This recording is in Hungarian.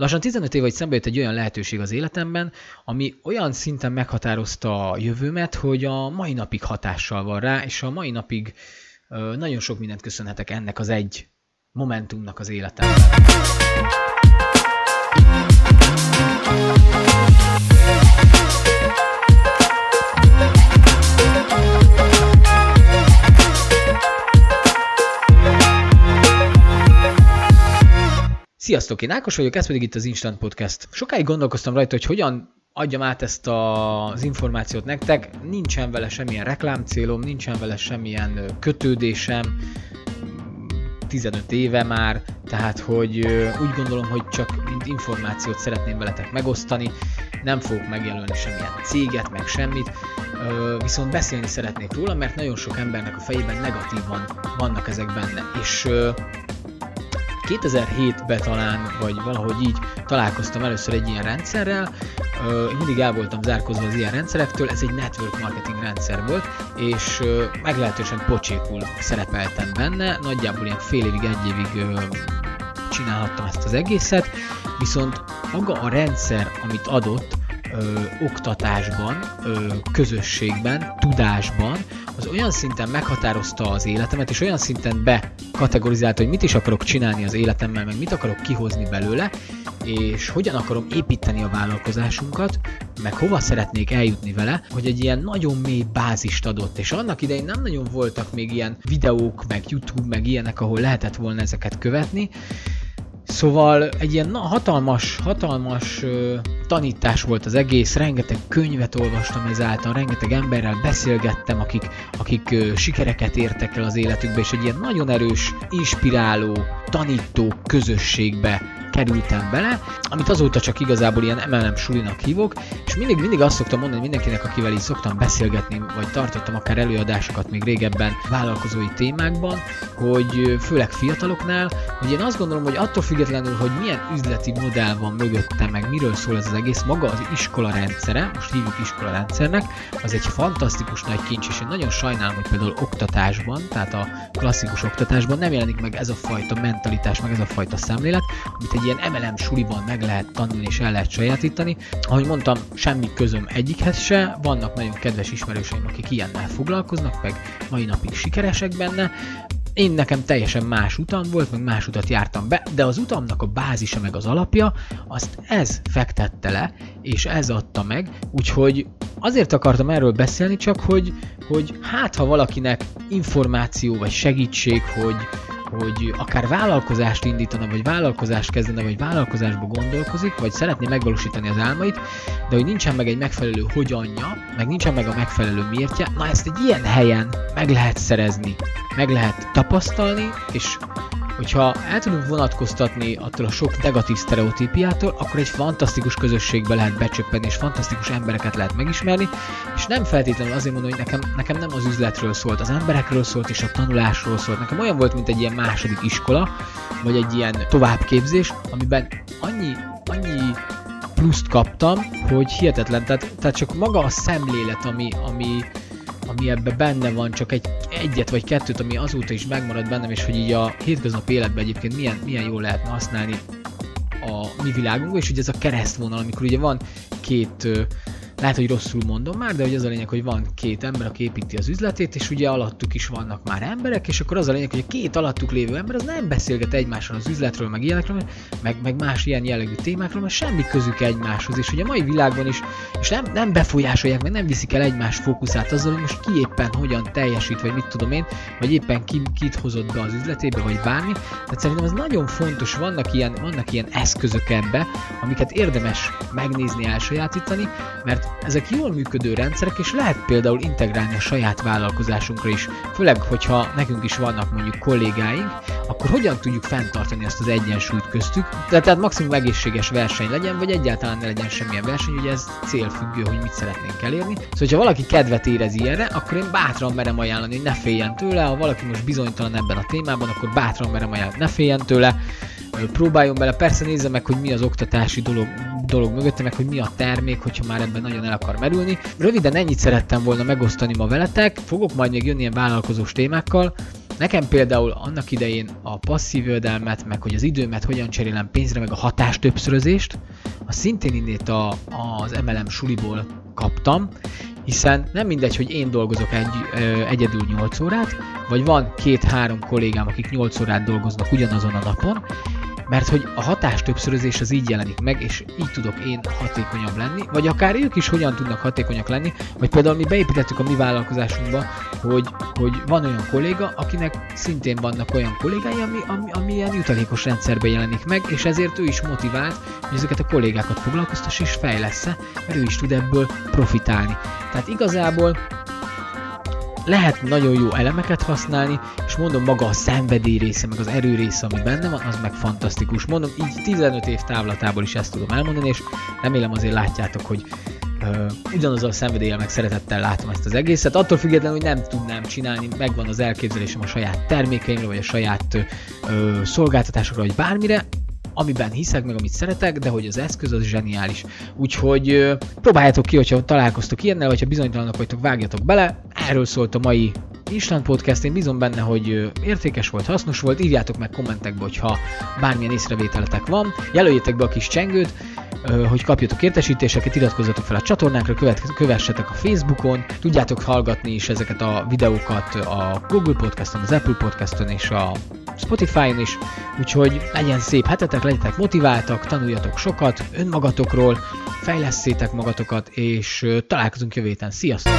Lassan 15 év, hogy szembe jött egy olyan lehetőség az életemben, ami olyan szinten meghatározta a jövőmet, hogy a mai napig hatással van rá, és a mai napig nagyon sok mindent köszönhetek ennek az egy momentumnak az életemben. Sziasztok, én Ákos vagyok, ez pedig itt az Instant Podcast. Sokáig gondolkoztam rajta, hogy hogyan adjam át ezt a, az információt nektek. Nincsen vele semmilyen reklámcélom, nincsen vele semmilyen kötődésem, 15 éve már, tehát hogy úgy gondolom, hogy csak mint információt szeretném veletek megosztani, nem fogok megjelölni semmilyen céget, meg semmit, viszont beszélni szeretnék róla, mert nagyon sok embernek a fejében negatívan vannak ezek benne, és 2007-ben talán, vagy valahogy így találkoztam először egy ilyen rendszerrel, én mindig el voltam zárkozva az ilyen rendszerektől, ez egy network marketing rendszer volt, és meglehetősen pocsékul szerepeltem benne, nagyjából ilyen fél évig, egy évig csinálhattam ezt az egészet, viszont maga a rendszer, amit adott, ö, oktatásban, ö, közösségben, tudásban, az olyan szinten meghatározta az életemet, és olyan szinten bekategorizálta, hogy mit is akarok csinálni az életemmel, meg mit akarok kihozni belőle, és hogyan akarom építeni a vállalkozásunkat, meg hova szeretnék eljutni vele, hogy egy ilyen nagyon mély bázist adott, és annak idején nem nagyon voltak még ilyen videók, meg YouTube, meg ilyenek, ahol lehetett volna ezeket követni, Szóval egy ilyen na, hatalmas, hatalmas ö, tanítás volt az egész, rengeteg könyvet olvastam ezáltal, rengeteg emberrel beszélgettem, akik, akik ö, sikereket értek el az életükbe, és egy ilyen nagyon erős, inspiráló, tanító közösségbe kerültem bele, amit azóta csak igazából ilyen MLM sulinak hívok, és mindig, mindig azt szoktam mondani mindenkinek, akivel így szoktam beszélgetni, vagy tartottam akár előadásokat még régebben vállalkozói témákban, hogy főleg fiataloknál, hogy én azt gondolom, hogy attól függetlenül, hogy milyen üzleti modell van mögötte, meg miről szól ez az egész, maga az iskola rendszere, most hívjuk iskola rendszernek, az egy fantasztikus nagy kincs, és én nagyon sajnálom, hogy például oktatásban, tehát a klasszikus oktatásban nem jelenik meg ez a fajta mentalitás, meg ez a fajta szemlélet, amit egy ilyen MLM suliban meg lehet tanulni és el lehet sajátítani. Ahogy mondtam, semmi közöm egyikhez se, vannak nagyon kedves ismerőseim, akik ilyennel foglalkoznak, meg mai napig sikeresek benne, én nekem teljesen más utam volt, meg más utat jártam be, de az utamnak a bázisa meg az alapja, azt ez fektette le, és ez adta meg, úgyhogy azért akartam erről beszélni csak, hogy, hogy hát ha valakinek információ vagy segítség, hogy, hogy akár vállalkozást indítana, vagy vállalkozást kezdene, vagy vállalkozásba gondolkozik, vagy szeretné megvalósítani az álmait, de hogy nincsen meg egy megfelelő hogyanja, meg nincsen meg a megfelelő miértje, na ezt egy ilyen helyen meg lehet szerezni, meg lehet tapasztalni, és hogyha el tudunk vonatkoztatni attól a sok negatív sztereotípiától, akkor egy fantasztikus közösségbe lehet becsöppenni, és fantasztikus embereket lehet megismerni, és nem feltétlenül azért mondom, hogy nekem, nekem nem az üzletről szólt, az emberekről szólt, és a tanulásról szólt. Nekem olyan volt, mint egy ilyen második iskola, vagy egy ilyen továbbképzés, amiben annyi, annyi pluszt kaptam, hogy hihetetlen. Tehát, tehát csak maga a szemlélet, ami, ami, ami ebbe benne van, csak egy, egyet vagy kettőt, ami azóta is megmarad bennem, és hogy így a hétköznapi életben egyébként milyen, milyen jól lehetne használni a mi világunkban, és ugye ez a keresztvonal, amikor ugye van két lehet, hogy rosszul mondom már, de hogy az a lényeg, hogy van két ember, aki építi az üzletét, és ugye alattuk is vannak már emberek, és akkor az a lényeg, hogy a két alattuk lévő ember az nem beszélget egymással az üzletről, meg ilyenekről, meg, meg más ilyen jellegű témákról, mert semmi közük egymáshoz, és ugye a mai világban is, és nem, nem befolyásolják, meg nem viszik el egymás fókuszát azzal, hogy most ki éppen hogyan teljesít, vagy mit tudom én, vagy éppen ki, kit hozott be az üzletébe, vagy bármi. Tehát szerintem ez nagyon fontos, vannak ilyen, vannak ilyen eszközök ebbe, amiket érdemes megnézni, elsajátítani, mert ezek jól működő rendszerek, és lehet például integrálni a saját vállalkozásunkra is, főleg, hogyha nekünk is vannak mondjuk kollégáink, akkor hogyan tudjuk fenntartani azt az egyensúlyt köztük, de tehát maximum egészséges verseny legyen, vagy egyáltalán ne legyen semmilyen verseny, ugye ez célfüggő, hogy mit szeretnénk elérni. Szóval, hogyha valaki kedvet érez ilyenre, akkor én bátran merem ajánlani, hogy ne féljen tőle, ha valaki most bizonytalan ebben a témában, akkor bátran merem ajánlani, ne féljen tőle, próbáljon bele, persze nézze meg, hogy mi az oktatási dolog, dolog mögötte, hogy mi a termék, hogyha már ebben nagyon el akar merülni. Röviden ennyit szerettem volna megosztani ma veletek, fogok majd még jönni ilyen vállalkozós témákkal, Nekem például annak idején a passzív jövedelmet, meg hogy az időmet hogyan cserélem pénzre, meg a hatás többszörözést, a szintén innét a, az MLM suliból kaptam, hiszen nem mindegy, hogy én dolgozok egy, ö, egyedül 8 órát, vagy van két-három kollégám, akik 8 órát dolgoznak ugyanazon a napon, mert hogy a hatás többszörözés az így jelenik meg, és így tudok én hatékonyabb lenni, vagy akár ők is hogyan tudnak hatékonyak lenni, vagy például mi beépítettük a mi vállalkozásunkba, hogy, hogy van olyan kolléga, akinek szintén vannak olyan kollégái, ami, ami, ami ilyen jutalékos rendszerben jelenik meg, és ezért ő is motivált, hogy ezeket a kollégákat foglalkoztassa és fejlesz mert ő is tud ebből profitálni. Tehát igazából lehet nagyon jó elemeket használni, és mondom maga a szenvedély része, meg az erő része, ami benne van, az meg fantasztikus. Mondom, így 15 év távlatából is ezt tudom elmondani, és remélem azért látjátok, hogy uh, ugyanaz a szenvedéllyel meg szeretettel látom ezt az egészet. Attól függetlenül, hogy nem tudnám csinálni, megvan az elképzelésem a saját termékeimre, vagy a saját uh, szolgáltatásokra, vagy bármire, amiben hiszek, meg amit szeretek, de hogy az eszköz az zseniális. Úgyhogy próbáljátok ki, hogyha találkoztok ilyennel, vagy ha bizonytalanok vagytok, vágjatok bele. Erről szólt a mai Island Podcast, én bízom benne, hogy értékes volt, hasznos volt, írjátok meg kommentekbe, hogyha bármilyen észrevételetek van, jelöljétek be a kis csengőt, hogy kapjatok értesítéseket, iratkozzatok fel a csatornákra, kövessetek a Facebookon, tudjátok hallgatni is ezeket a videókat a Google Podcaston, az Apple Podcaston és a Spotify-on is, úgyhogy legyen szép hetetek, legyetek motiváltak, tanuljatok sokat önmagatokról, fejleszétek magatokat, és találkozunk jövő héten. Sziasztok!